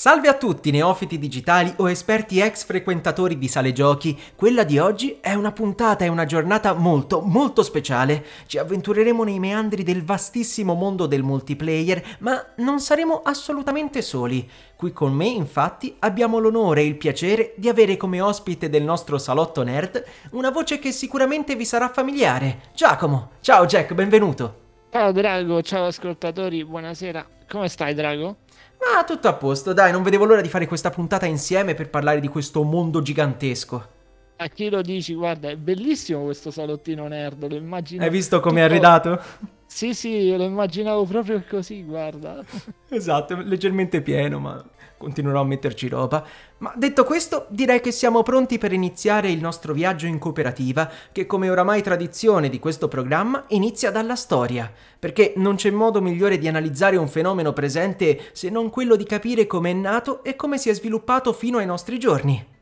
Salve a tutti neofiti digitali o esperti ex frequentatori di sale giochi. Quella di oggi è una puntata e una giornata molto molto speciale. Ci avventureremo nei meandri del vastissimo mondo del multiplayer, ma non saremo assolutamente soli. Qui con me, infatti, abbiamo l'onore e il piacere di avere come ospite del nostro salotto nerd una voce che sicuramente vi sarà familiare. Giacomo. Ciao Jack, benvenuto. Ciao Drago, ciao ascoltatori, buonasera. Come stai Drago? Ma tutto a posto, dai, non vedevo l'ora di fare questa puntata insieme per parlare di questo mondo gigantesco. A chi lo dici, guarda, è bellissimo questo salottino nerd, lo immagino. Hai visto come è tutto... arredato? Sì, sì, lo immaginavo proprio così, guarda. Esatto, leggermente pieno, ma continuerò a metterci roba. Ma detto questo, direi che siamo pronti per iniziare il nostro viaggio in cooperativa, che come oramai tradizione di questo programma inizia dalla storia, perché non c'è modo migliore di analizzare un fenomeno presente se non quello di capire come è nato e come si è sviluppato fino ai nostri giorni.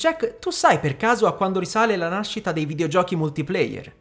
Jack, tu sai per caso a quando risale la nascita dei videogiochi multiplayer?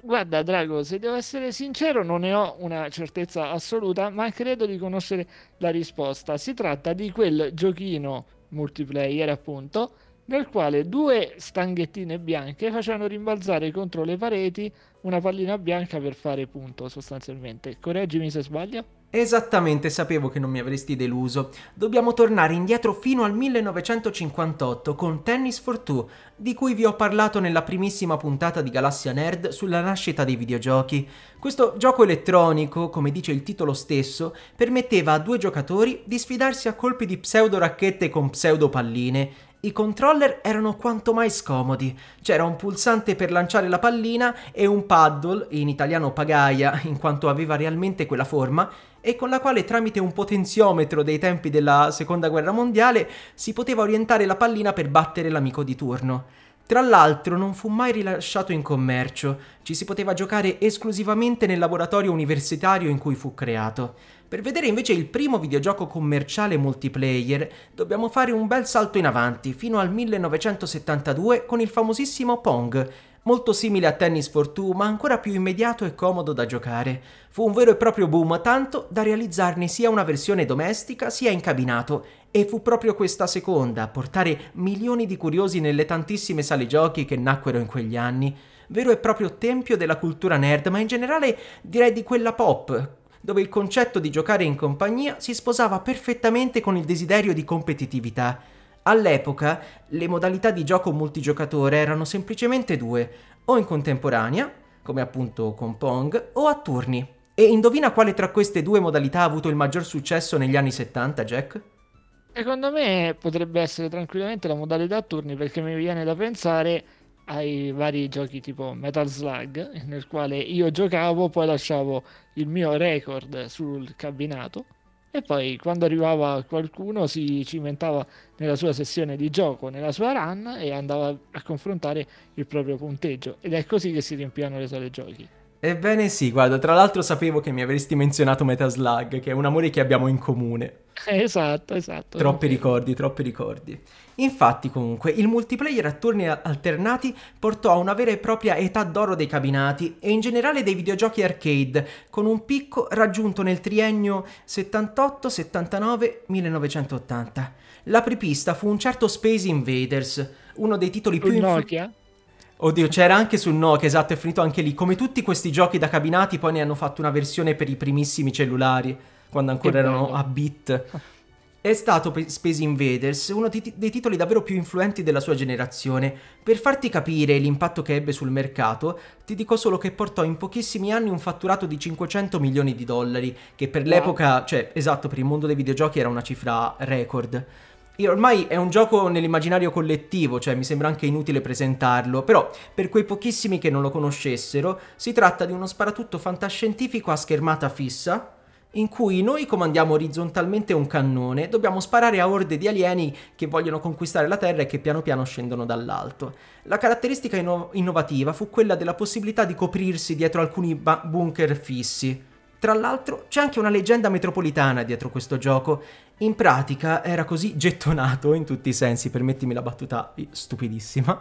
Guarda, Drago, se devo essere sincero, non ne ho una certezza assoluta, ma credo di conoscere la risposta. Si tratta di quel giochino multiplayer, appunto, nel quale due stanghettine bianche facevano rimbalzare contro le pareti una pallina bianca per fare punto, sostanzialmente. Correggimi se sbaglio. Esattamente, sapevo che non mi avresti deluso. Dobbiamo tornare indietro fino al 1958 con Tennis for Two, di cui vi ho parlato nella primissima puntata di Galassia Nerd sulla nascita dei videogiochi. Questo gioco elettronico, come dice il titolo stesso, permetteva a due giocatori di sfidarsi a colpi di pseudo racchette con pseudo palline i controller erano quanto mai scomodi. C'era un pulsante per lanciare la pallina e un paddle, in italiano pagaia, in quanto aveva realmente quella forma, e con la quale tramite un potenziometro dei tempi della Seconda Guerra Mondiale si poteva orientare la pallina per battere l'amico di turno. Tra l'altro non fu mai rilasciato in commercio, ci si poteva giocare esclusivamente nel laboratorio universitario in cui fu creato. Per vedere invece il primo videogioco commerciale multiplayer dobbiamo fare un bel salto in avanti fino al 1972 con il famosissimo Pong, molto simile a Tennis for Two ma ancora più immediato e comodo da giocare. Fu un vero e proprio boom, tanto da realizzarne sia una versione domestica sia in cabinato e fu proprio questa seconda a portare milioni di curiosi nelle tantissime sale giochi che nacquero in quegli anni. Vero e proprio tempio della cultura nerd, ma in generale direi di quella pop, dove il concetto di giocare in compagnia si sposava perfettamente con il desiderio di competitività. All'epoca le modalità di gioco multigiocatore erano semplicemente due, o in contemporanea, come appunto con Pong, o a turni. E indovina quale tra queste due modalità ha avuto il maggior successo negli anni 70, Jack? Secondo me potrebbe essere tranquillamente la modalità a turni perché mi viene da pensare ai vari giochi tipo Metal Slug nel quale io giocavo poi lasciavo il mio record sul cabinato e poi quando arrivava qualcuno si cimentava nella sua sessione di gioco, nella sua run e andava a confrontare il proprio punteggio ed è così che si riempivano le sale giochi. Ebbene sì, guarda, tra l'altro sapevo che mi avresti menzionato Metal Slug, che è un amore che abbiamo in comune. Esatto, esatto. Troppi ricordi, troppi ricordi. Infatti, comunque, il multiplayer a turni alternati portò a una vera e propria età d'oro dei cabinati e in generale dei videogiochi arcade, con un picco raggiunto nel triennio 78-79-1980. L'apripista fu un certo Space Invaders, uno dei titoli più... Influ- Nokia? Oddio, c'era anche su Nokia, esatto, è finito anche lì. Come tutti questi giochi da cabinati, poi ne hanno fatto una versione per i primissimi cellulari, quando ancora erano a bit. È stato Space Invaders uno dei titoli davvero più influenti della sua generazione. Per farti capire l'impatto che ebbe sul mercato, ti dico solo che portò in pochissimi anni un fatturato di 500 milioni di dollari, che per l'epoca, cioè esatto, per il mondo dei videogiochi era una cifra record ormai è un gioco nell'immaginario collettivo, cioè mi sembra anche inutile presentarlo, però per quei pochissimi che non lo conoscessero, si tratta di uno sparatutto fantascientifico a schermata fissa, in cui noi comandiamo orizzontalmente un cannone, dobbiamo sparare a orde di alieni che vogliono conquistare la Terra e che piano piano scendono dall'alto. La caratteristica inno- innovativa fu quella della possibilità di coprirsi dietro alcuni ba- bunker fissi. Tra l'altro c'è anche una leggenda metropolitana dietro questo gioco. In pratica era così gettonato in tutti i sensi, permettimi la battuta stupidissima,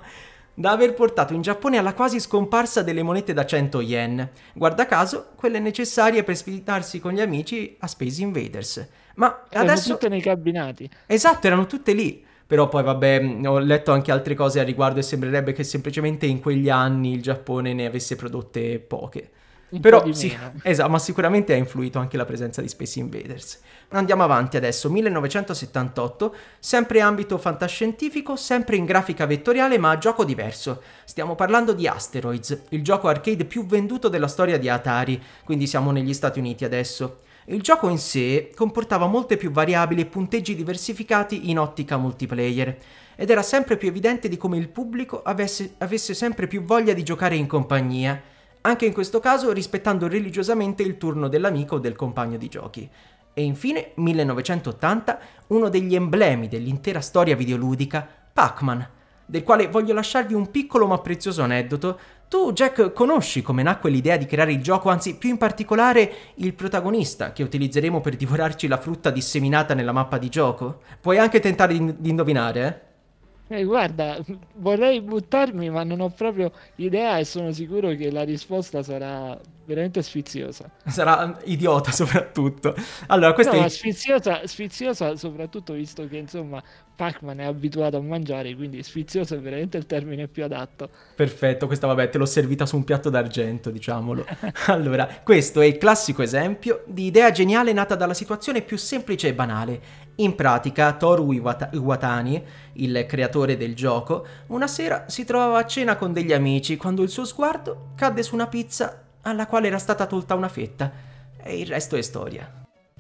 da aver portato in Giappone alla quasi scomparsa delle monete da 100 yen, guarda caso quelle necessarie per sfidarsi con gli amici a Space Invaders. Ma Erano adesso... tutte nei cabinati. Esatto, erano tutte lì. Però poi vabbè, ho letto anche altre cose a riguardo e sembrerebbe che semplicemente in quegli anni il Giappone ne avesse prodotte poche. Un Però po' sì, esatto, ma sicuramente ha influito anche la presenza di Space Invaders. Andiamo avanti adesso, 1978, sempre ambito fantascientifico, sempre in grafica vettoriale ma a gioco diverso. Stiamo parlando di Asteroids, il gioco arcade più venduto della storia di Atari, quindi siamo negli Stati Uniti adesso. Il gioco in sé comportava molte più variabili e punteggi diversificati in ottica multiplayer, ed era sempre più evidente di come il pubblico avesse, avesse sempre più voglia di giocare in compagnia, anche in questo caso rispettando religiosamente il turno dell'amico o del compagno di giochi. E infine, 1980, uno degli emblemi dell'intera storia videoludica, Pac-Man, del quale voglio lasciarvi un piccolo ma prezioso aneddoto. Tu, Jack, conosci come nacque l'idea di creare il gioco, anzi più in particolare il protagonista che utilizzeremo per divorarci la frutta disseminata nella mappa di gioco? Puoi anche tentare di, indovinare, eh? Eh, guarda, vorrei buttarmi, ma non ho proprio idea e sono sicuro che la risposta sarà veramente sfiziosa. Sarà idiota soprattutto. Allora, questo No, è sfiziosa, sfiziosa soprattutto visto che insomma Pac-Man è abituato a mangiare, quindi sfizioso è veramente il termine più adatto. Perfetto, questa vabbè, te l'ho servita su un piatto d'argento, diciamolo. Allora, questo è il classico esempio di idea geniale nata dalla situazione più semplice e banale. In pratica, Toru Iwata- Iwatani, il creatore del gioco, una sera si trovava a cena con degli amici quando il suo sguardo cadde su una pizza alla quale era stata tolta una fetta. E il resto è storia.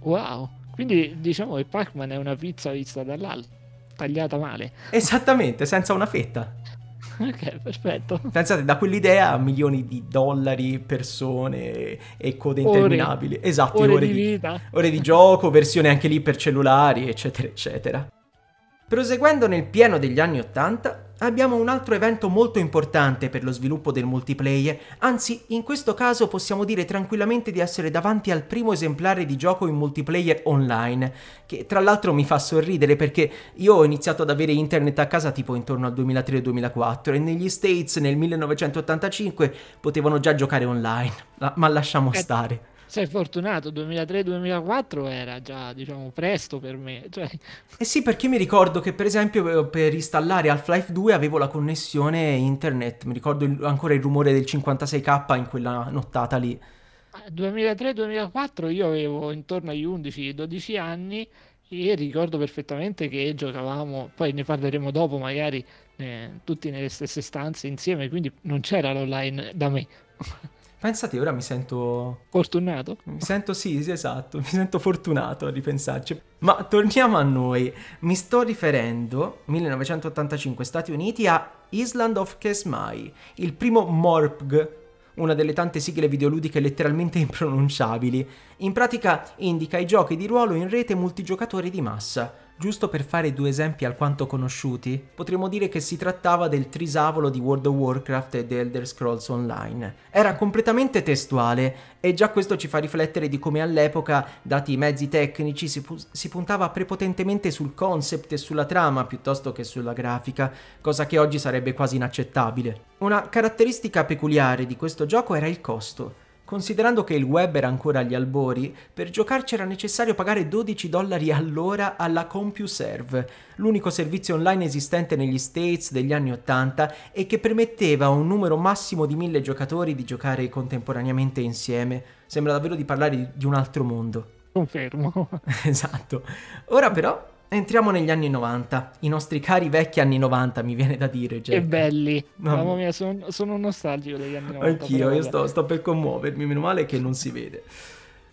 Wow, quindi diciamo che Pac-Man è una pizza vista dall'alto, tagliata male. Esattamente, senza una fetta. Ok, perfetto. Pensate, da quell'idea a milioni di dollari, persone e code Ore. interminabili. Esatto, Ore di vita. ore di gioco, versione anche lì per cellulari, eccetera, eccetera. Proseguendo nel pieno degli anni 80, abbiamo un altro evento molto importante per lo sviluppo del multiplayer, anzi in questo caso possiamo dire tranquillamente di essere davanti al primo esemplare di gioco in multiplayer online, che tra l'altro mi fa sorridere perché io ho iniziato ad avere internet a casa tipo intorno al 2003-2004 e negli States nel 1985 potevano già giocare online, ma lasciamo Eh, stare. Sei fortunato, 2003-2004 era già, diciamo, presto per me. Cioè, Eh sì, perché mi ricordo che per esempio eh, per installare Half-Life 2 avevo la connessione internet, mi ricordo il- ancora il rumore del 56k in quella nottata lì. 2003-2004 io avevo intorno agli 11-12 anni e ricordo perfettamente che giocavamo, poi ne parleremo dopo magari eh, tutti nelle stesse stanze insieme, quindi non c'era l'online da me. Pensate, ora mi sento... Fortunato. Mi sento sì, sì, esatto, mi sento fortunato a ripensarci. Ma torniamo a noi. Mi sto riferendo, 1985 Stati Uniti, a Island of Kesmai, il primo MORPG, una delle tante sigle videoludiche letteralmente impronunciabili. In pratica indica i giochi di ruolo in rete multigiocatori di massa. Giusto per fare due esempi alquanto conosciuti, potremmo dire che si trattava del trisavolo di World of Warcraft e The Elder Scrolls Online. Era completamente testuale e già questo ci fa riflettere di come all'epoca, dati i mezzi tecnici, si, pu- si puntava prepotentemente sul concept e sulla trama piuttosto che sulla grafica, cosa che oggi sarebbe quasi inaccettabile. Una caratteristica peculiare di questo gioco era il costo. Considerando che il web era ancora agli albori, per giocarci era necessario pagare 12 dollari all'ora alla CompuServe, l'unico servizio online esistente negli States degli anni 80 e che permetteva a un numero massimo di 1000 giocatori di giocare contemporaneamente insieme. Sembra davvero di parlare di un altro mondo. Confermo. esatto. Ora però entriamo negli anni 90, i nostri cari vecchi anni 90, mi viene da dire, Che Jack. belli. Mamma Mamma mia, sono, sono nostalgico degli anni 90. Anch'io, io sto, sto per commuovermi, meno male che non si vede.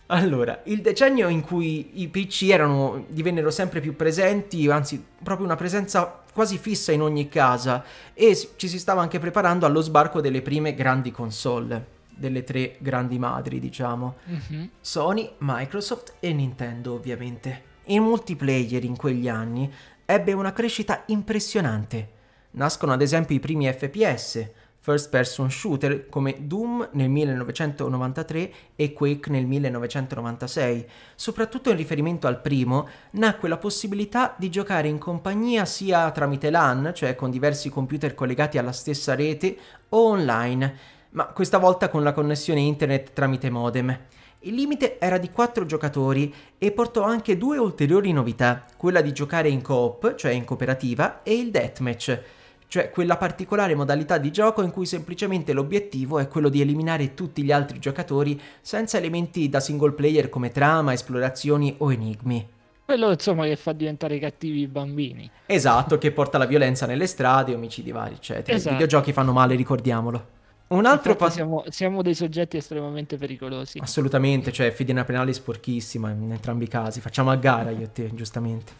Allora, il decennio in cui i PC erano, divennero sempre più presenti, anzi proprio una presenza quasi fissa in ogni casa e ci si stava anche preparando allo sbarco delle prime grandi console, delle tre grandi madri diciamo. Mhm. Sony, Microsoft e Nintendo ovviamente. Il multiplayer in quegli anni ebbe una crescita impressionante. Nascono ad esempio i primi FPS, first person shooter come Doom nel 1993 e Quake nel 1996. Soprattutto in riferimento al primo, nacque la possibilità di giocare in compagnia sia tramite LAN, cioè con diversi computer collegati alla stessa rete, o online, ma questa volta con la connessione internet tramite modem. Il limite era di 4 giocatori e portò anche due ulteriori novità, quella di giocare in coop, cioè in cooperativa, e il deathmatch, cioè quella particolare modalità di gioco in cui semplicemente l'obiettivo è quello di eliminare tutti gli altri giocatori senza elementi da single player come trama, esplorazioni o enigmi. Quello insomma che fa diventare cattivi i bambini. Esatto, che porta la violenza nelle strade, omicidi vari, eccetera. Esatto. I videogiochi fanno male, ricordiamolo. Un altro pas- siamo, siamo dei soggetti estremamente pericolosi. Assolutamente, cioè fidina penale sporchissima in entrambi i casi. Facciamo a gara io e te, giustamente.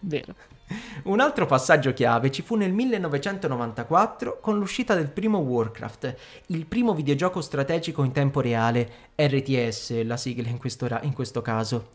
Vero. Un altro passaggio chiave ci fu nel 1994 con l'uscita del primo Warcraft, il primo videogioco strategico in tempo reale, RTS la sigla in questo, ra- in questo caso.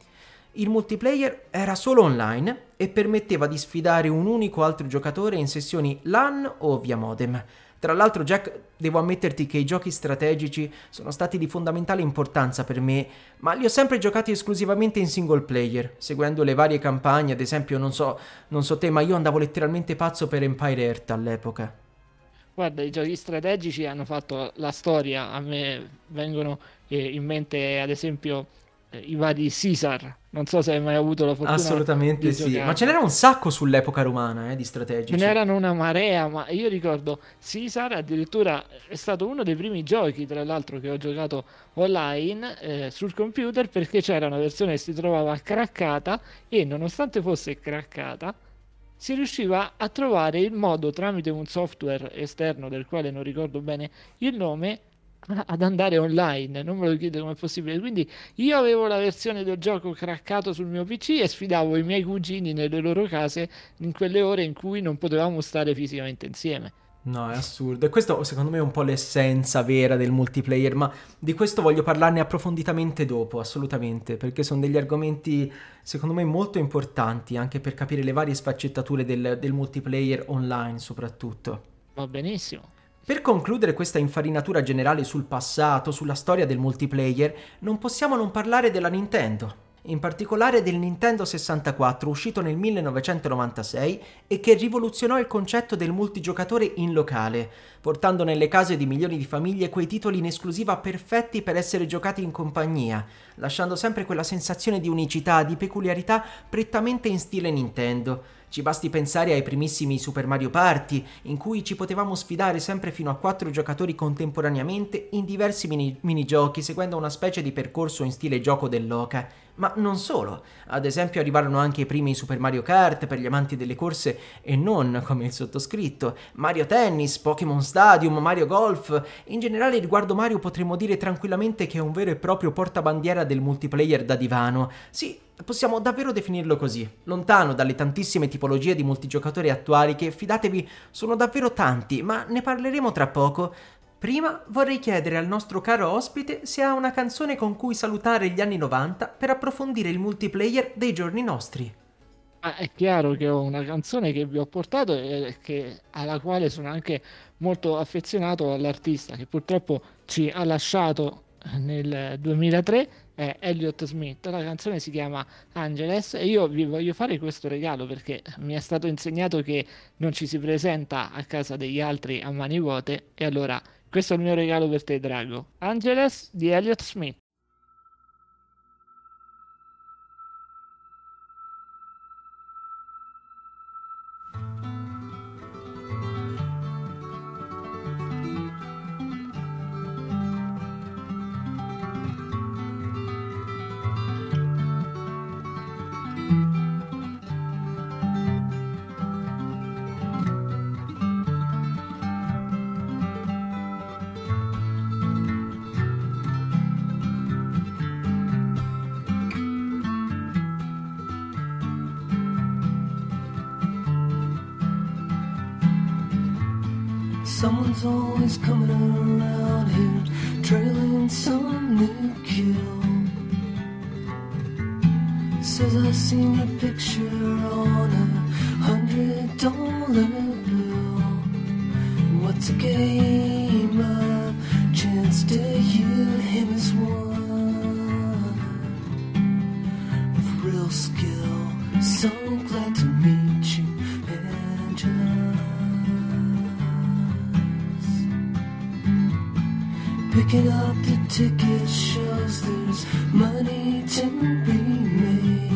Il multiplayer era solo online e permetteva di sfidare un unico altro giocatore in sessioni LAN o via modem. Tra l'altro, Jack, devo ammetterti che i giochi strategici sono stati di fondamentale importanza per me, ma li ho sempre giocati esclusivamente in single player, seguendo le varie campagne, ad esempio, non so, non so te, ma io andavo letteralmente pazzo per Empire Earth all'epoca. Guarda, i giochi strategici hanno fatto la storia. A me vengono eh, in mente, ad esempio, i vari Caesar. Non so se hai mai avuto la fortuna Assolutamente di sì, giocare. ma ce n'era un sacco sull'epoca romana, eh, di Ce strategici. n'erano una marea, ma io ricordo Caesar addirittura è stato uno dei primi giochi, tra l'altro, che ho giocato online eh, sul computer perché c'era una versione che si trovava craccata e nonostante fosse craccata si riusciva a trovare il modo tramite un software esterno del quale non ricordo bene il nome ad andare online, non me lo chiedo come è possibile. Quindi io avevo la versione del gioco craccato sul mio PC e sfidavo i miei cugini nelle loro case in quelle ore in cui non potevamo stare fisicamente insieme. No, è assurdo. E questo secondo me è un po' l'essenza vera del multiplayer, ma di questo voglio parlarne approfonditamente dopo, assolutamente, perché sono degli argomenti secondo me molto importanti anche per capire le varie sfaccettature del, del multiplayer online soprattutto. Va benissimo. Per concludere questa infarinatura generale sul passato, sulla storia del multiplayer, non possiamo non parlare della Nintendo. In particolare del Nintendo 64 uscito nel 1996 e che rivoluzionò il concetto del multigiocatore in locale, portando nelle case di milioni di famiglie quei titoli in esclusiva perfetti per essere giocati in compagnia, lasciando sempre quella sensazione di unicità, di peculiarità prettamente in stile Nintendo. Ci basti pensare ai primissimi Super Mario Party, in cui ci potevamo sfidare sempre fino a quattro giocatori contemporaneamente in diversi mini- minigiochi, seguendo una specie di percorso in stile gioco dell'oca. Ma non solo, ad esempio arrivarono anche i primi Super Mario Kart per gli amanti delle corse e non come il sottoscritto, Mario Tennis, Pokémon Stadium, Mario Golf. In generale riguardo Mario potremmo dire tranquillamente che è un vero e proprio portabandiera del multiplayer da divano. Sì, possiamo davvero definirlo così, lontano dalle tantissime tipologie di multigiocatori attuali che, fidatevi, sono davvero tanti, ma ne parleremo tra poco. Prima vorrei chiedere al nostro caro ospite se ha una canzone con cui salutare gli anni 90 per approfondire il multiplayer dei giorni nostri. È chiaro che ho una canzone che vi ho portato e che- alla quale sono anche molto affezionato all'artista che purtroppo ci ha lasciato nel 2003 è Elliott Smith. La canzone si chiama Angeles e io vi voglio fare questo regalo perché mi è stato insegnato che non ci si presenta a casa degli altri a mani vuote e allora questo è il mio regalo per te, Drago. Angeles di Elliott Smith. Picking up the ticket shows there's money to be made.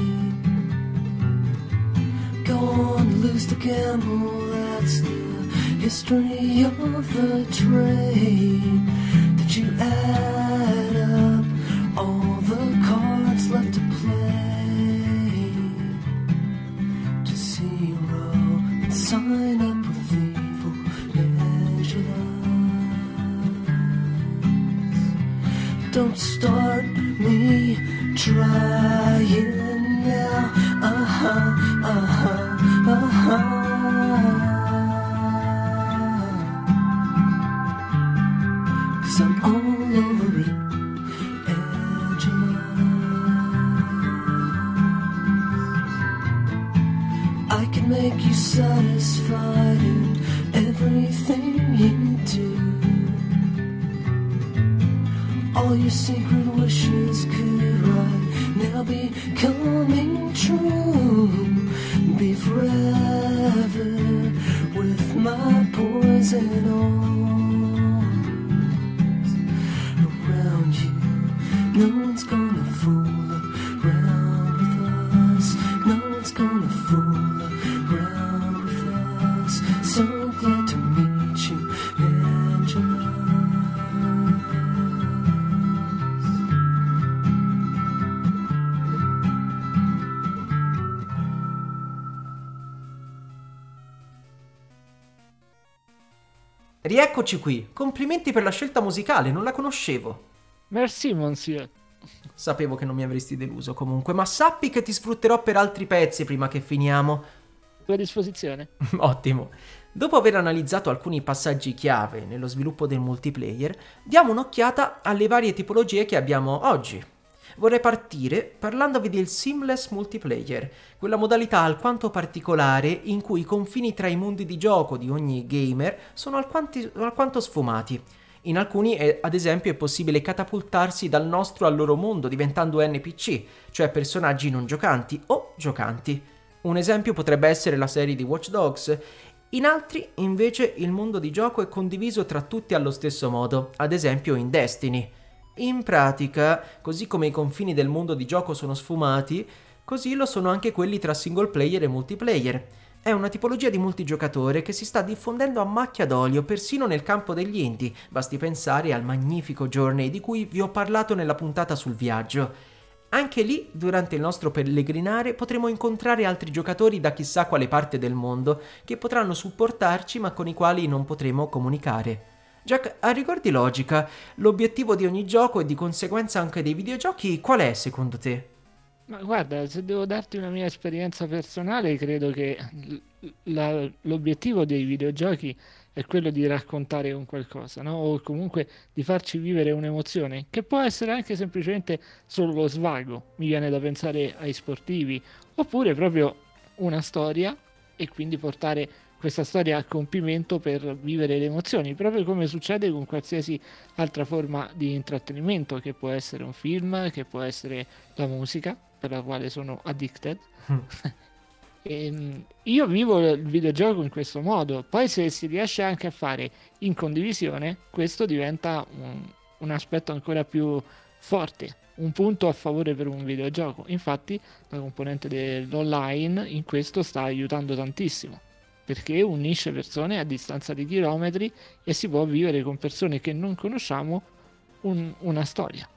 Go on, lose the gamble, that's the history of the trade. That you add up all the cards left to play? To zero and Don't start me trying now. Your secret Rieccoci qui. Complimenti per la scelta musicale, non la conoscevo. Merci, monsieur. Sapevo che non mi avresti deluso comunque, ma sappi che ti sfrutterò per altri pezzi prima che finiamo. A tua disposizione. Ottimo. Dopo aver analizzato alcuni passaggi chiave nello sviluppo del multiplayer, diamo un'occhiata alle varie tipologie che abbiamo oggi. Vorrei partire parlandovi del seamless multiplayer, quella modalità alquanto particolare in cui i confini tra i mondi di gioco di ogni gamer sono alquanti- alquanto sfumati. In alcuni, è- ad esempio, è possibile catapultarsi dal nostro al loro mondo diventando NPC, cioè personaggi non giocanti o giocanti. Un esempio potrebbe essere la serie di Watch Dogs. In altri, invece, il mondo di gioco è condiviso tra tutti allo stesso modo, ad esempio in Destiny. In pratica, così come i confini del mondo di gioco sono sfumati, così lo sono anche quelli tra single player e multiplayer. È una tipologia di multigiocatore che si sta diffondendo a macchia d'olio persino nel campo degli indie, basti pensare al magnifico Journey di cui vi ho parlato nella puntata sul viaggio. Anche lì, durante il nostro pellegrinare, potremo incontrare altri giocatori da chissà quale parte del mondo che potranno supportarci ma con i quali non potremo comunicare. Jack, a riguardo di logica, l'obiettivo di ogni gioco e di conseguenza anche dei videogiochi qual è secondo te? Ma guarda, se devo darti una mia esperienza personale, credo che la- l'obiettivo dei videogiochi è quello di raccontare un qualcosa, no? O comunque di farci vivere un'emozione, che può essere anche semplicemente solo lo svago. Mi viene da pensare ai sportivi, oppure proprio una storia e quindi portare questa storia a compimento per vivere le emozioni, proprio come succede con qualsiasi altra forma di intrattenimento, che può essere un film, che può essere la musica, per la quale sono addicted. Ehm, io vivo il videogioco in questo modo, poi se si riesce anche a fare in condivisione, questo diventa un, un aspetto ancora più forte, un punto a favore per un videogioco. Infatti la componente dell'online in questo sta aiutando tantissimo, perché unisce persone a distanza di chilometri e si può vivere con persone che non conosciamo un- una storia.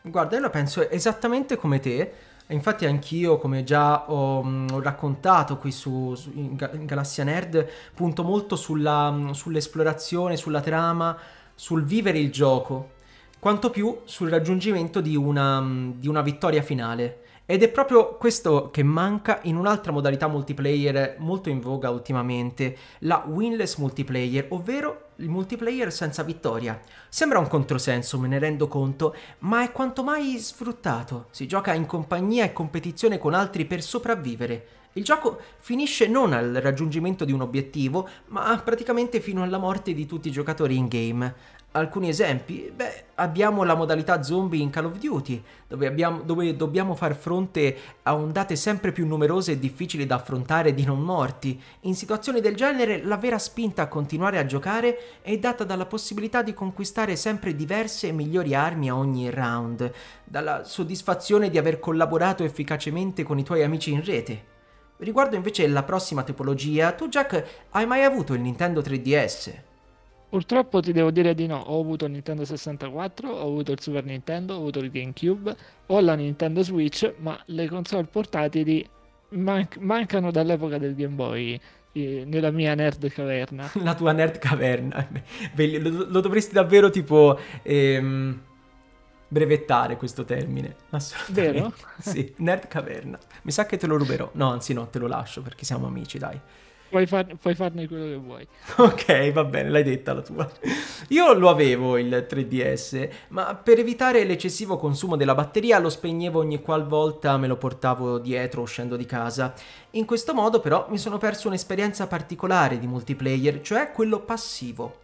Guarda, io la penso esattamente come te. Infatti, anch'io, come già ho, mh, ho raccontato qui su, su- in, Ga- in Galassia Nerd, punto molto sulla, mh, sull'esplorazione, sulla trama, sul vivere il gioco, quanto più sul raggiungimento di una, mh, di una vittoria finale. Ed è proprio questo che manca in un'altra modalità multiplayer molto in voga ultimamente, la winless multiplayer, ovvero il multiplayer senza vittoria. Sembra un controsenso, me ne rendo conto, ma è quanto mai sfruttato. Si gioca in compagnia e competizione con altri per sopravvivere. Il gioco finisce non al raggiungimento di un obiettivo, ma praticamente fino alla morte di tutti i giocatori in game. Alcuni esempi? Beh, abbiamo la modalità zombie in Call of Duty, dove, abbiamo- dove dobbiamo far fronte a ondate sempre più numerose e difficili da affrontare di non morti. In situazioni del genere, la vera spinta a continuare a giocare è data dalla possibilità di conquistare sempre diverse e migliori armi a ogni round, dalla soddisfazione di aver collaborato efficacemente con i tuoi amici in rete. Riguardo invece la prossima tipologia, tu Jack hai mai avuto il Nintendo 3DS? Purtroppo ti devo dire di no, ho avuto il Nintendo 64, ho avuto il Super Nintendo, ho avuto il GameCube, ho la Nintendo Switch, ma le console portatili man- mancano dall'epoca del Game Boy eh, nella mia nerd caverna. La tua nerd caverna. Belli- Lo, lo dovresti davvero tipo ehm, brevettare questo termine. Assolutamente. Vero? Sì, nerd caverna. Mi sa che te lo ruberò. No, anzi no, te lo lascio perché siamo amici, dai. Puoi, far- puoi farne quello che vuoi. Ok, va bene, l'hai detta la tua. Io lo avevo il 3DS, ma per evitare l'eccessivo consumo della batteria lo spegnevo ogni qualvolta me lo portavo dietro uscendo di casa. In questo modo però mi sono perso un'esperienza particolare di multiplayer, cioè quello passivo.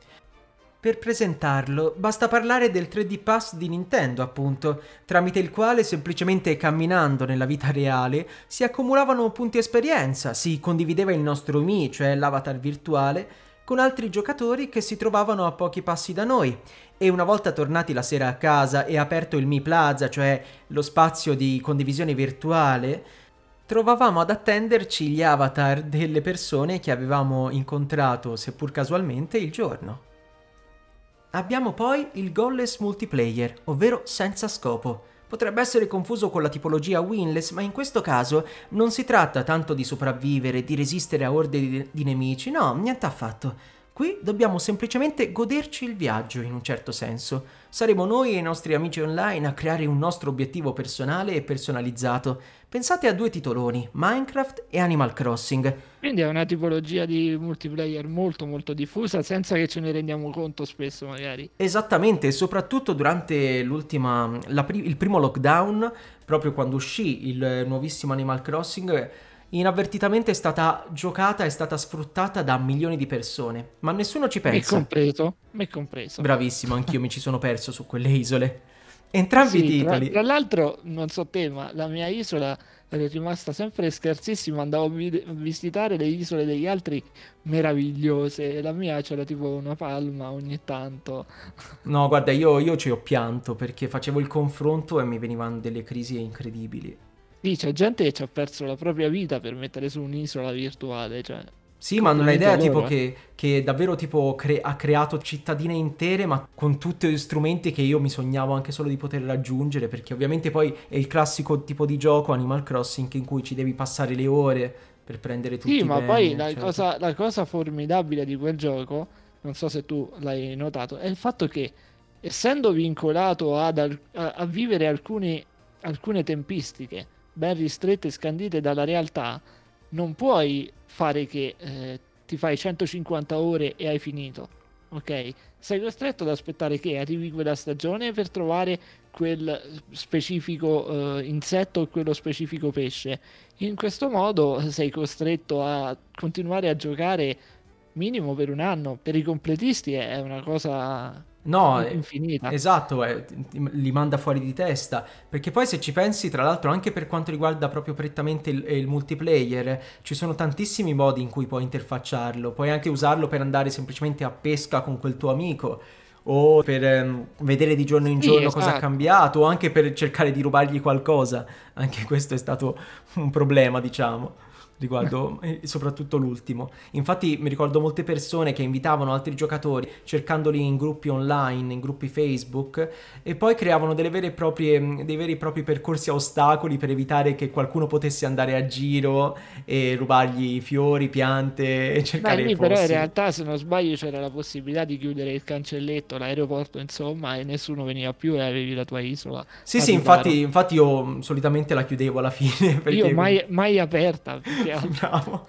Per presentarlo basta parlare del 3D Pass di Nintendo, appunto, tramite il quale semplicemente camminando nella vita reale si accumulavano punti esperienza, si condivideva il nostro Mi, cioè l'avatar virtuale, con altri giocatori che si trovavano a pochi passi da noi. E una volta tornati la sera a casa e aperto il Mi Plaza, cioè lo spazio di condivisione virtuale, trovavamo ad attenderci gli avatar delle persone che avevamo incontrato, seppur casualmente, il giorno. Abbiamo poi il goalless multiplayer, ovvero senza scopo. Potrebbe essere confuso con la tipologia winless, ma in questo caso non si tratta tanto di sopravvivere, di resistere a orde di, di nemici, no, niente affatto. Qui dobbiamo semplicemente goderci il viaggio, in un certo senso. Saremo noi e i nostri amici online a creare un nostro obiettivo personale e personalizzato. Pensate a due titoloni, Minecraft e Animal Crossing. Quindi è una tipologia di multiplayer molto molto diffusa senza che ce ne rendiamo conto spesso magari. Esattamente, e soprattutto durante l'ultima, la il primo lockdown, proprio quando uscì il nuovissimo Animal Crossing, inavvertitamente è stata giocata e stata sfruttata da milioni di persone, ma nessuno ci Me pensa. compreso, me compreso. Bravissimo, anch'io mi ci sono perso su quelle isole. Entrambi i Sì, tra, titoli. tra l'altro, non so te, ma la mia isola è rimasta sempre scarsissima. Andavo a visitare le isole degli altri meravigliose. La mia c'era tipo una palma ogni tanto. No, guarda, io, io ci ho pianto perché facevo il confronto e mi venivano delle crisi incredibili. Sì, c'è gente che ci ha perso la propria vita per mettere su un'isola virtuale. Cioè, Sì, ma non hai idea Complimenti a tipo eh. che, che davvero tipo cre- ha creato cittadine intere, ma con tutti gli strumenti che io mi sognavo anche solo di poter raggiungere, perché ovviamente poi è il classico tipo di gioco Animal Crossing in cui ci devi passare le ore per prendere tutti Sì, i ma beni, poi la eccetera. cosa, la cosa formidabile di quel gioco, non so se tu l'hai notato, è il fatto che essendo vincolato ad a, a vivere alcuni- alcune tempistiche ben ristrette e scandite dalla realtà, non puoi fare che eh, ti fai 150 ore e hai finito. Ok? Sei costretto ad aspettare che arrivi quella stagione per trovare quel specifico eh, insetto o quello specifico pesce. In questo modo sei costretto a continuare a giocare minimo per un anno. Per i completisti è una cosa No, eh, infinita. Esatto, eh, li manda fuori di testa. Perché poi se ci pensi, tra l'altro, anche per quanto riguarda proprio prettamente il, il multiplayer, ci sono tantissimi modi in cui puoi interfacciarlo. Puoi anche usarlo per andare semplicemente a pesca con quel tuo amico. O per ehm, vedere di giorno in Sì, giorno cosa ha esatto. cambiato, o anche per cercare di rubargli qualcosa. Anche questo è stato un problema, diciamo, riguardo eh, soprattutto l'ultimo. Infatti mi ricordo molte persone che invitavano altri giocatori cercandoli in gruppi online, in gruppi Facebook e poi creavano delle vere e proprie, dei veri e propri percorsi a ostacoli per evitare che qualcuno potesse andare a giro e rubargli fiori, piante e Beh, cercare lì però in realtà, se non sbaglio, c'era la possibilità di chiudere il cancelletto, l'aeroporto, insomma, e nessuno veniva più e avevi la tua isola. Sì, sì, infatti, infatti io solitamente la chiudevo alla fine perché Io mai, mai aperta, altro. Bravo.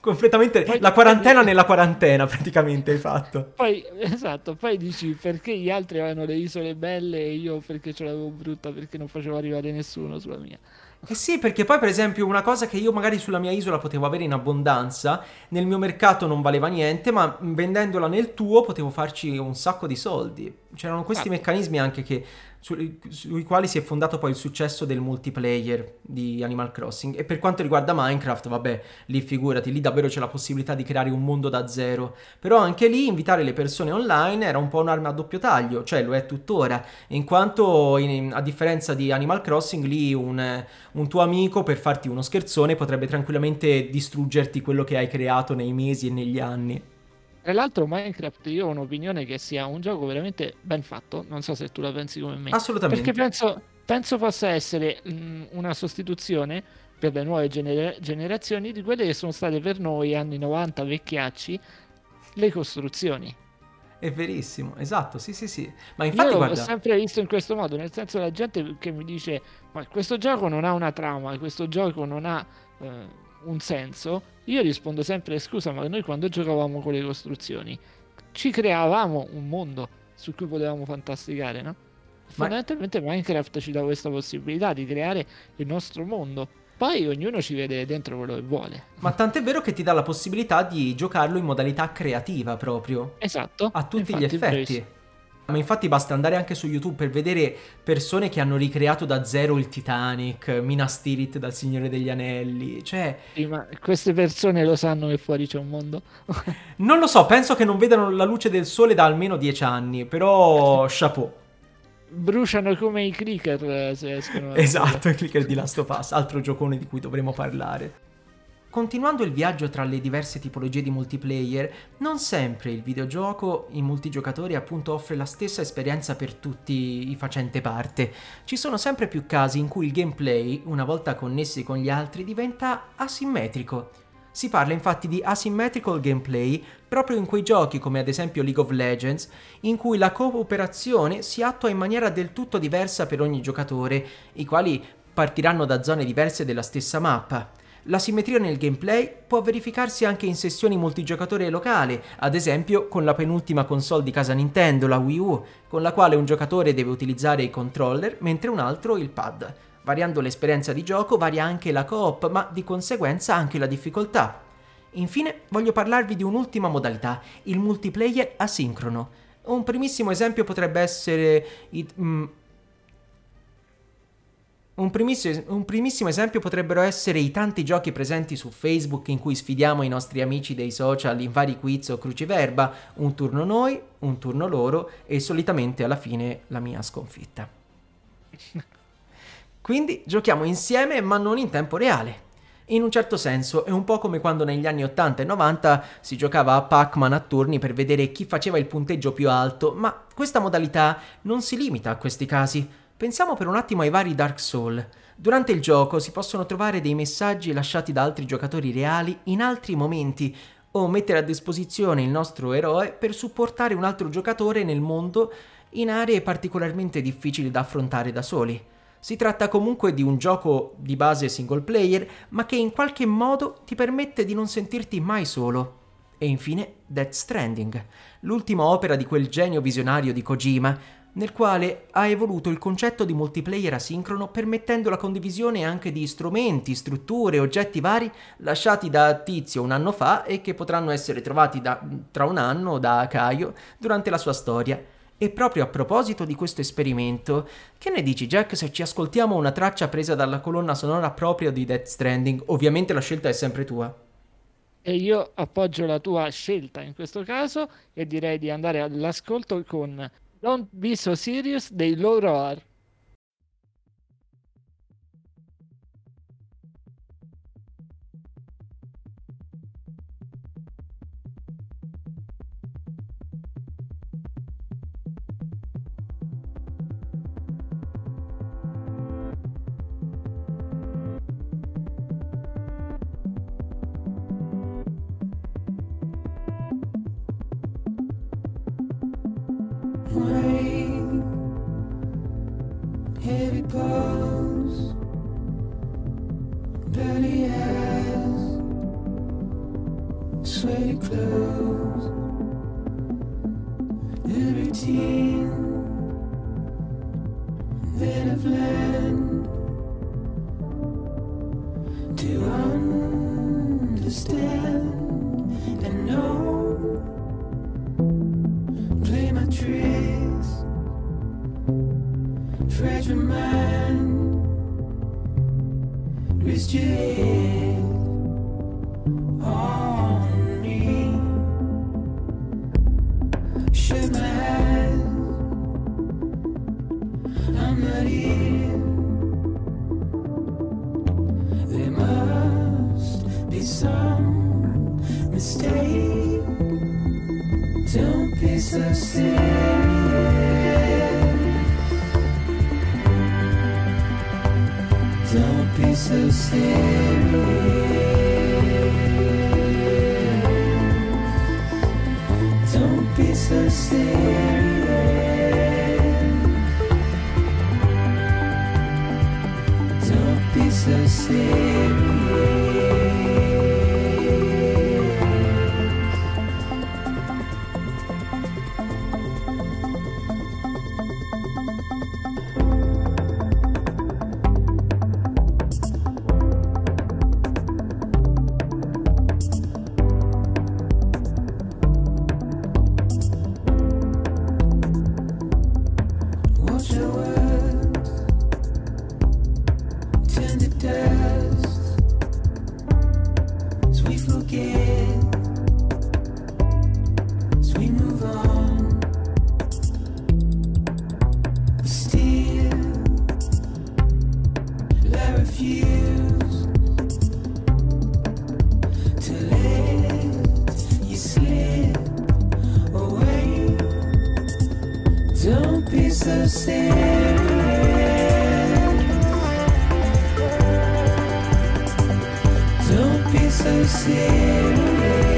Completamente Poi- la quarantena nella quarantena praticamente hai fatto. Poi, esatto, poi dici perché gli altri avevano le isole belle e io perché ce l'avevo brutta perché non facevo arrivare nessuno sulla mia. Eh sì, perché poi per esempio una cosa che io magari sulla mia isola potevo avere in abbondanza, nel mio mercato non valeva niente, ma vendendola nel tuo potevo farci un sacco di soldi. C'erano questi Ah. meccanismi anche che, su- sui quali si è fondato poi il successo del multiplayer di Animal Crossing. E per quanto riguarda Minecraft, vabbè, lì figurati, lì davvero c'è la possibilità di creare un mondo da zero. Però anche lì invitare le persone online era un po' un'arma a doppio taglio, cioè lo è tuttora, in quanto in- a differenza di Animal Crossing lì un, un tuo amico per farti uno scherzone potrebbe tranquillamente distruggerti quello che hai creato nei mesi e negli anni. Tra l'altro Minecraft io ho un'opinione che sia un gioco veramente ben fatto, non so se tu la pensi come me. Assolutamente. Perché penso, penso possa essere mh, una sostituzione per le nuove genera- generazioni di quelle che sono state per noi anni 90 vecchiacci le costruzioni. È verissimo, esatto, sì sì sì. Ma Io infatti l'ho guarda, sempre visto in questo modo, nel senso la gente che mi dice ma questo gioco non ha una trama, questo gioco non ha eh, un senso, io rispondo sempre scusa ma noi quando giocavamo con le costruzioni ci creavamo un mondo su cui potevamo fantasticare, no? Fondamentalmente Minecraft ci dà questa possibilità di creare il nostro mondo. Poi ognuno ci vede dentro quello che vuole. ma tant'è vero che ti dà la possibilità di giocarlo in modalità creativa proprio. Esatto. A tutti gli infatti, effetti. Ma infatti basta andare anche su YouTube per vedere persone che hanno ricreato da zero il Titanic, Minas Tirith dal Signore degli Anelli. Cioè, Sì, ma queste persone lo sanno che fuori c'è un mondo? non lo so, penso che non vedano la luce del sole da almeno dieci anni, però chapeau. Bruciano come i clicker eh, se escono. Esatto, il clicker di Last of Us, altro giocone di cui dovremo parlare. Continuando il viaggio tra le diverse tipologie di multiplayer, non sempre il videogioco in multigiocatore appunto offre la stessa esperienza per tutti i facente parte. Ci sono sempre più casi in cui il gameplay, una volta connessi con gli altri, diventa asimmetrico. Si parla infatti di asymmetrical gameplay proprio in quei giochi come ad esempio League of Legends, in cui la cooperazione si attua in maniera del tutto diversa per ogni giocatore, i quali partiranno da zone diverse della stessa mappa. La simmetria nel gameplay può verificarsi anche in sessioni multigiocatore locale, ad esempio con la penultima console di casa Nintendo, la Wii U, con la quale un giocatore deve utilizzare i controller mentre un altro il pad. Variando l'esperienza di gioco varia anche la coop, ma di conseguenza anche la difficoltà. Infine voglio parlarvi di un'ultima modalità, il multiplayer asincrono. Un primissimo esempio potrebbe essere i- mm, un primissimo, un primissimo esempio potrebbero essere i tanti giochi presenti su Facebook in cui sfidiamo i nostri amici dei social in vari quiz o cruciverba, un turno noi, un turno loro e solitamente alla fine la mia sconfitta. Quindi giochiamo insieme ma non in tempo reale. In un certo senso è un po' come quando negli anni 80 e 90 si giocava a Pac-Man a turni per vedere chi faceva il punteggio più alto, ma questa modalità non si limita a questi casi. Pensiamo per un attimo ai vari Dark Soul. Durante il gioco si possono trovare dei messaggi lasciati da altri giocatori reali in altri momenti o mettere a disposizione il nostro eroe per supportare un altro giocatore nel mondo in aree particolarmente difficili da affrontare da soli. Si tratta comunque di un gioco di base single player, ma che in qualche modo ti permette di non sentirti mai solo. E infine Death Stranding, l'ultima opera di quel genio visionario di Kojima, nel quale ha evoluto il concetto di multiplayer asincrono permettendo la condivisione anche di strumenti, strutture, oggetti vari lasciati da Tizio un anno fa e che potranno essere trovati da- tra un anno da Caio durante la sua storia. E proprio a proposito di questo esperimento, che ne dici Jack se ci ascoltiamo una traccia presa dalla colonna sonora propria di Death Stranding? Ovviamente la scelta è sempre tua. E io appoggio la tua scelta in questo caso e direi di andare all'ascolto con Don't Be So Serious dei Low Roar. so serious. Don't be so serious. Don't be so serious. so serious.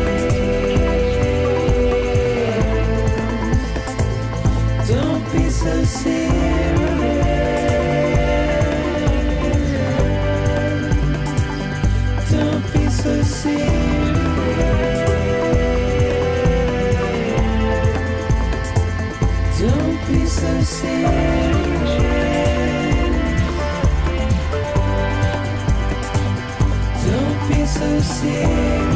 see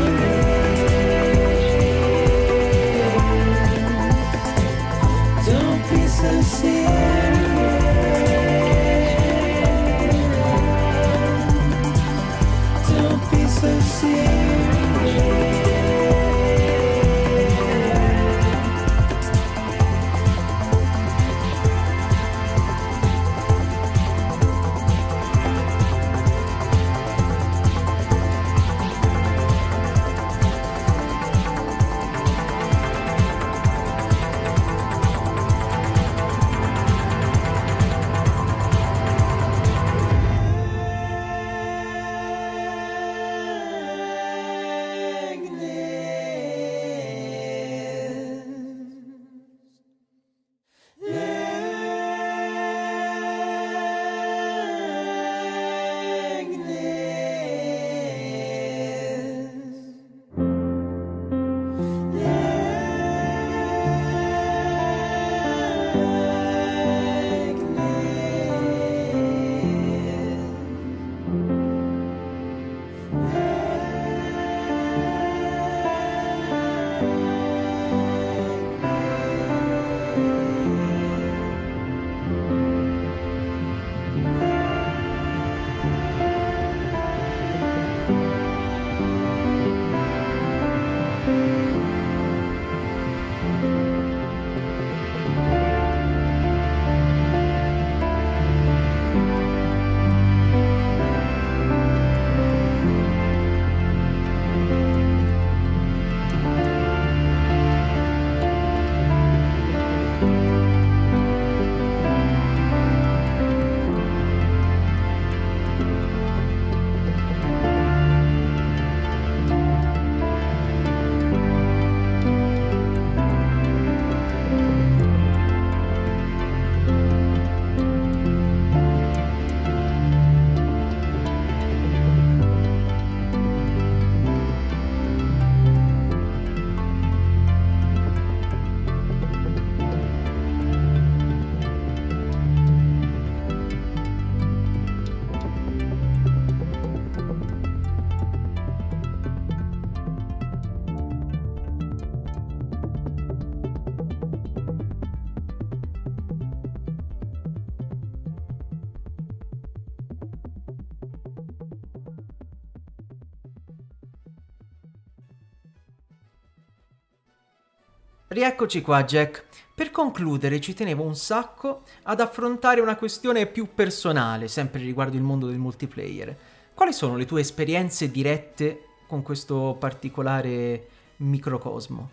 Rieccoci qua, Jack. Per concludere, ci tenevo un sacco ad affrontare una questione più personale, sempre riguardo il mondo del multiplayer. Quali sono le tue esperienze dirette con questo particolare microcosmo?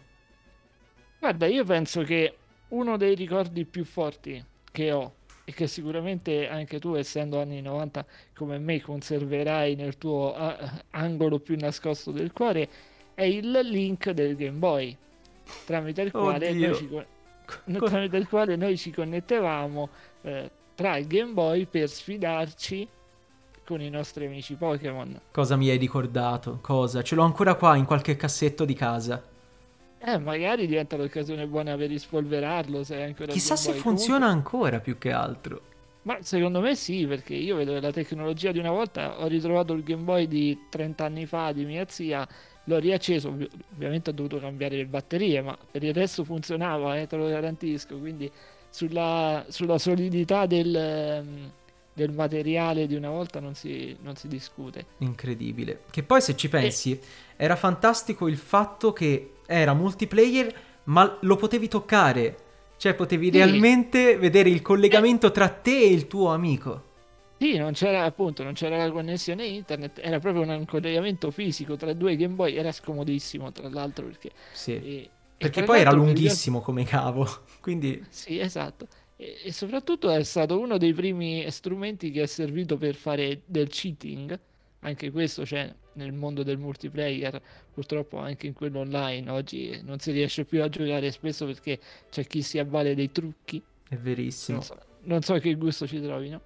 Guarda, io penso che uno dei ricordi più forti che ho e che sicuramente anche tu, essendo anni 90 come me, conserverai nel tuo ah, angolo più nascosto del cuore, è il link del Game Boy, tramite il quale, noi ci, tramite il quale noi ci connettevamo eh, tra il Game Boy per sfidarci con i nostri amici Pokémon. Cosa mi hai ricordato? Cosa? Ce l'ho ancora qua in qualche cassetto di casa. Eh, magari diventa l'occasione buona per rispolverarlo se ancora Chissà se funziona ancora più che altro. Ma secondo me sì, perché io vedo la tecnologia di una volta, ho ritrovato il Game Boy di 30 anni fa di mia zia, l'ho riacceso, ovvi- ovviamente ho dovuto cambiare le batterie, ma per il resto funzionava, eh, te lo garantisco, quindi sulla, sulla solidità del, ehm, del materiale di una volta non si, non si discute. Incredibile. Che poi se ci pensi, era fantastico il fatto che era multiplayer, ma lo potevi toccare. Cioè potevi Sì. realmente vedere il collegamento tra te e il tuo amico. Sì, non c'era appunto, non c'era la connessione internet, era proprio un, collegamento fisico tra due Game Boy, era scomodissimo tra l'altro perché... Sì. e- e Perché tra poi era lunghissimo come cavo. Quindi Sì, esatto. E, e soprattutto è stato uno dei primi strumenti che è servito per fare del cheating. Anche questo c'è nel mondo del multiplayer, purtroppo anche in quello online. Oggi non si riesce più a giocare spesso perché c'è chi si avvale dei trucchi. è verissimo. Non so, non so che gusto ci trovino.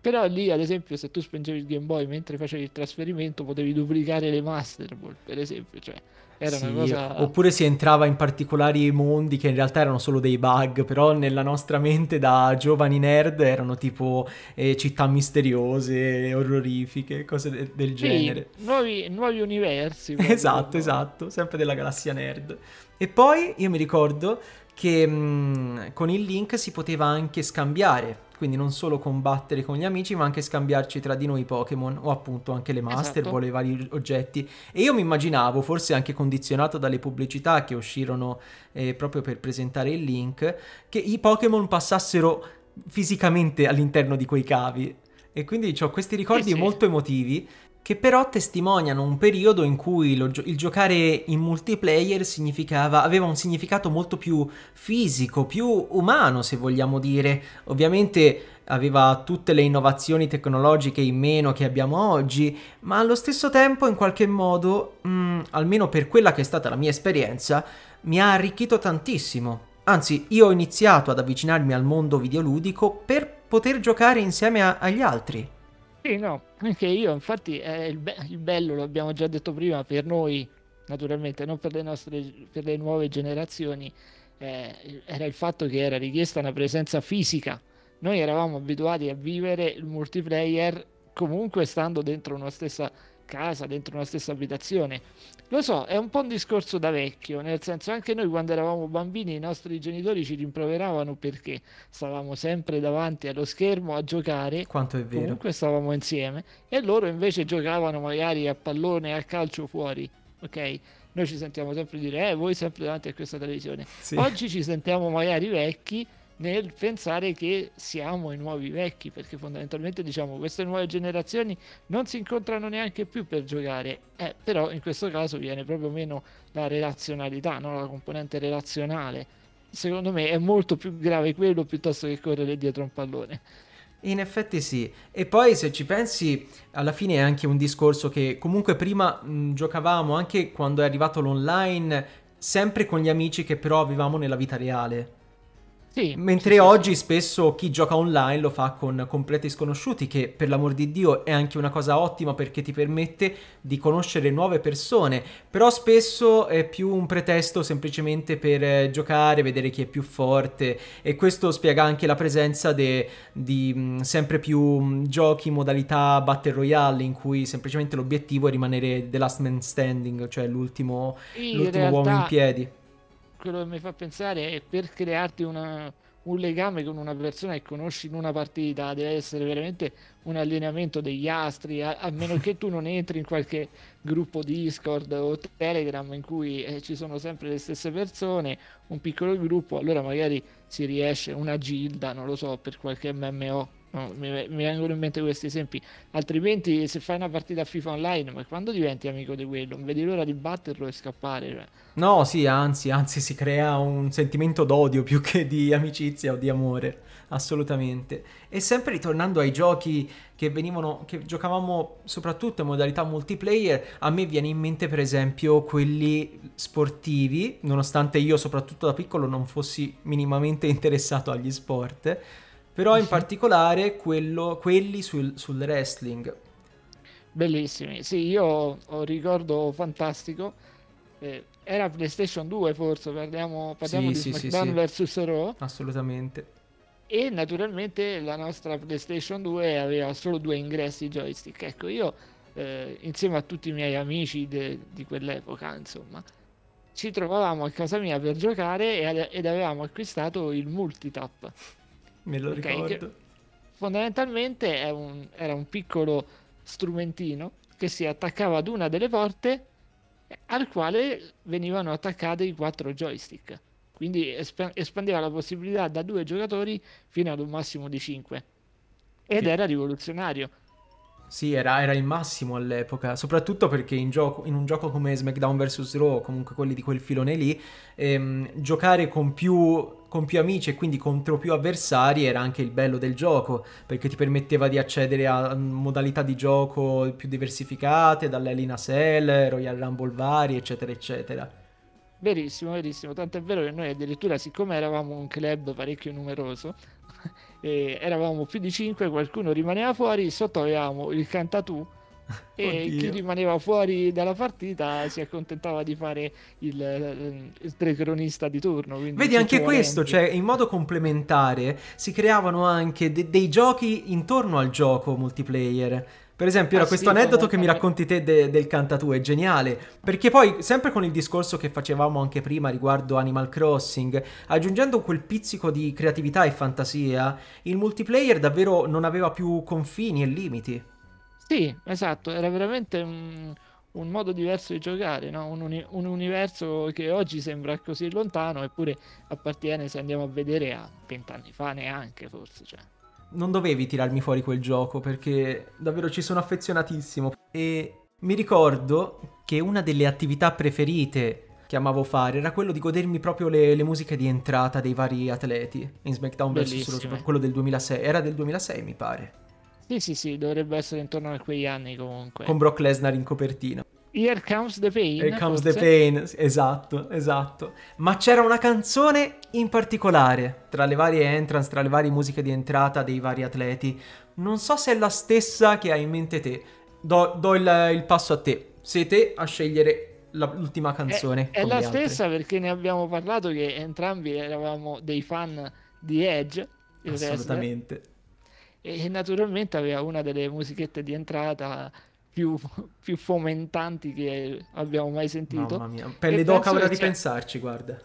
Però lì, ad esempio, se tu spengevi il Game Boy mentre facevi il trasferimento, potevi duplicare le Master Ball, per esempio. Cioè, era Sì, una cosa... Oppure si entrava in particolari mondi che in realtà erano solo dei bug, però nella nostra mente da giovani nerd erano tipo eh, città misteriose, orrorifiche, cose de- del Sì, genere. nuovi, nuovi universi. Esatto, esatto, sempre della galassia nerd. E poi io mi ricordo che mh, con il link si poteva anche scambiare, quindi non solo combattere con gli amici, ma anche scambiarci tra di noi Pokémon o appunto anche le Master Esatto. E i vari oggetti. E io mi immaginavo, forse anche condizionato dalle pubblicità che uscirono eh, proprio per presentare il link, che i Pokémon passassero fisicamente all'interno di quei cavi. E quindi ho questi ricordi sì. molto emotivi che però testimoniano un periodo in cui lo il giocare in multiplayer aveva un significato molto più fisico, più umano se vogliamo dire. Ovviamente aveva tutte le innovazioni tecnologiche in meno che abbiamo oggi, ma allo stesso tempo in qualche modo, mm, almeno per quella che è stata la mia esperienza, mi ha arricchito tantissimo. Anzi, io ho iniziato ad avvicinarmi al mondo videoludico per poter giocare insieme a- agli altri. Sì, no, anche io, infatti, è il, be- il bello, lo abbiamo già detto prima, per noi, naturalmente, non per le nostre, per le nuove generazioni, eh, era il fatto che era richiesta una presenza fisica. Noi eravamo abituati a vivere il multiplayer comunque stando dentro una stessa casa, dentro una stessa abitazione. Lo so, è un po' un discorso da vecchio, nel senso anche noi quando eravamo bambini i nostri genitori ci rimproveravano perché stavamo sempre davanti allo schermo a giocare Quanto è vero. comunque stavamo insieme e loro invece giocavano magari a pallone a calcio fuori, ok? Noi ci sentiamo sempre dire, eh, voi sempre davanti a questa televisione. Sì. Oggi ci sentiamo magari vecchi nel pensare che siamo i nuovi vecchi, perché fondamentalmente diciamo queste nuove generazioni non si incontrano neanche più per giocare, eh, però in questo caso viene proprio meno la relazionalità, no? la componente relazionale. Secondo me è molto più grave quello piuttosto che correre dietro un pallone. In effetti sì, e poi se ci pensi, alla fine è anche un discorso che comunque prima mh, giocavamo anche quando è arrivato l'online, sempre con gli amici che però avevamo nella vita reale. Sì, Mentre sì, oggi sì. spesso chi gioca online lo fa con completi sconosciuti, che per l'amor di Dio è anche una cosa ottima perché ti permette di conoscere nuove persone, però spesso è più un pretesto semplicemente per eh, giocare, vedere chi è più forte e questo spiega anche la presenza de- di mh, sempre più mh, giochi in modalità Battle Royale in cui semplicemente l'obiettivo è rimanere the last man standing, cioè l'ultimo, l'ultimo uomo in realtà- piedi. Quello che mi fa pensare è per crearti una, un legame con una persona che conosci in una partita, deve essere veramente un allineamento degli astri, a, a meno che tu non entri in qualche gruppo Discord o Telegram in cui eh, ci sono sempre le stesse persone, un piccolo gruppo, allora magari si riesce una gilda, non lo so, per qualche MMO. Mi, mi vengono in mente questi esempi. Altrimenti, se fai una partita FIFA online, ma quando diventi amico di quello? Non vedi l'ora di batterlo e scappare. cioè. No, sì, anzi, anzi si crea un sentimento d'odio più che di amicizia o di amore, assolutamente. E sempre ritornando ai giochi che venivano, che giocavamo soprattutto in modalità multiplayer, a me viene in mente per esempio quelli sportivi, nonostante io soprattutto da piccolo non fossi minimamente interessato agli sport, però in particolare quello- quelli sul, sul wrestling. Bellissimi. Sì, io ho un ricordo fantastico. Eh, era PlayStation 2, forse. Parliamo, parliamo Sì, di sì, SmackDown sì. vs Raw. Assolutamente. E naturalmente la nostra PlayStation 2 aveva solo due ingressi joystick. Ecco, io eh, insieme a tutti i miei amici de- di quell'epoca, insomma, ci trovavamo a casa mia per giocare ed avevamo acquistato il multitap. Me lo Ok, che- ricordo. Fondamentalmente un- era un piccolo strumentino che si attaccava ad una delle porte eh, al quale venivano attaccati i quattro joystick. Quindi espa- espandeva la possibilità da due giocatori fino ad un massimo di cinque. Ed Sì. era rivoluzionario. Sì, era, era il massimo all'epoca, soprattutto perché in, gioco- in un gioco come SmackDown vs. Raw, comunque quelli di quel filone lì, ehm, giocare con più, con più amici e quindi contro più avversari era anche il bello del gioco, perché ti permetteva di accedere a modalità di gioco più diversificate, dalle Elina Cell, Royal Rumble vari, eccetera, eccetera. Verissimo, verissimo. Tanto è vero che noi addirittura, siccome eravamo un club parecchio numeroso, e eravamo più di 5, qualcuno rimaneva fuori, sotto avevamo il cantatù e chi Oddio. rimaneva fuori dalla partita si accontentava di fare il, eh, il telecronista di turno. Vedi anche questo, cioè in modo complementare si creavano anche de- dei giochi intorno al gioco multiplayer. Per esempio, Ah, questo sì, aneddoto che mi racconti te de- del cantatù è geniale, perché poi, sempre con il discorso che facevamo anche prima riguardo Animal Crossing, aggiungendo quel pizzico di creatività e fantasia, il multiplayer davvero non aveva più confini e limiti. Sì, esatto, era veramente un, un modo diverso di giocare, no? Un, uni- un universo che oggi sembra così lontano, eppure appartiene, se andiamo a vedere, a vent'anni fa neanche, forse. Cioè. non dovevi tirarmi fuori quel gioco perché davvero ci sono affezionatissimo. E mi ricordo che una delle attività preferite che amavo fare era quello di godermi proprio le, le musiche di entrata dei vari atleti in SmackDown vs. Bellissime. quello del 2006. Era del 2006, mi pare. Sì, sì, sì, dovrebbe essere intorno a quegli anni comunque. Con Brock Lesnar in copertina. Here Comes the Pain. Here comes the forse? pain. Esatto, esatto. Ma c'era una canzone in particolare tra le varie entrance, tra le varie musiche di entrata dei vari atleti. Non so se è la stessa che hai in mente te. Do, do il, il passo a te. Sei te a scegliere la- l'ultima canzone. È, è la stessa perché ne abbiamo parlato che entrambi eravamo dei fan di Edge, Assolutamente. E naturalmente aveva una delle musichette di entrata più, più fomentanti che abbiamo mai sentito. Mamma mia. Pelle d'oca ora di sia- pensarci, guarda.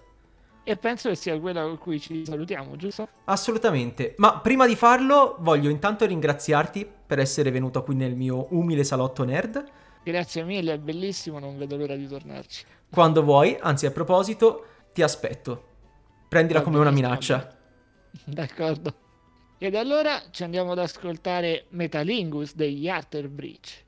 E penso che sia quella con cui ci salutiamo, giusto? Assolutamente, ma prima di farlo voglio intanto ringraziarti per essere venuto qui nel mio umile salotto nerd. Grazie mille, è bellissimo, non vedo l'ora di tornarci. Quando vuoi, anzi a proposito, ti aspetto. Prendila come una minaccia. D'accordo. Ed allora ci andiamo ad ascoltare Metalingus degli Arthur Bridge.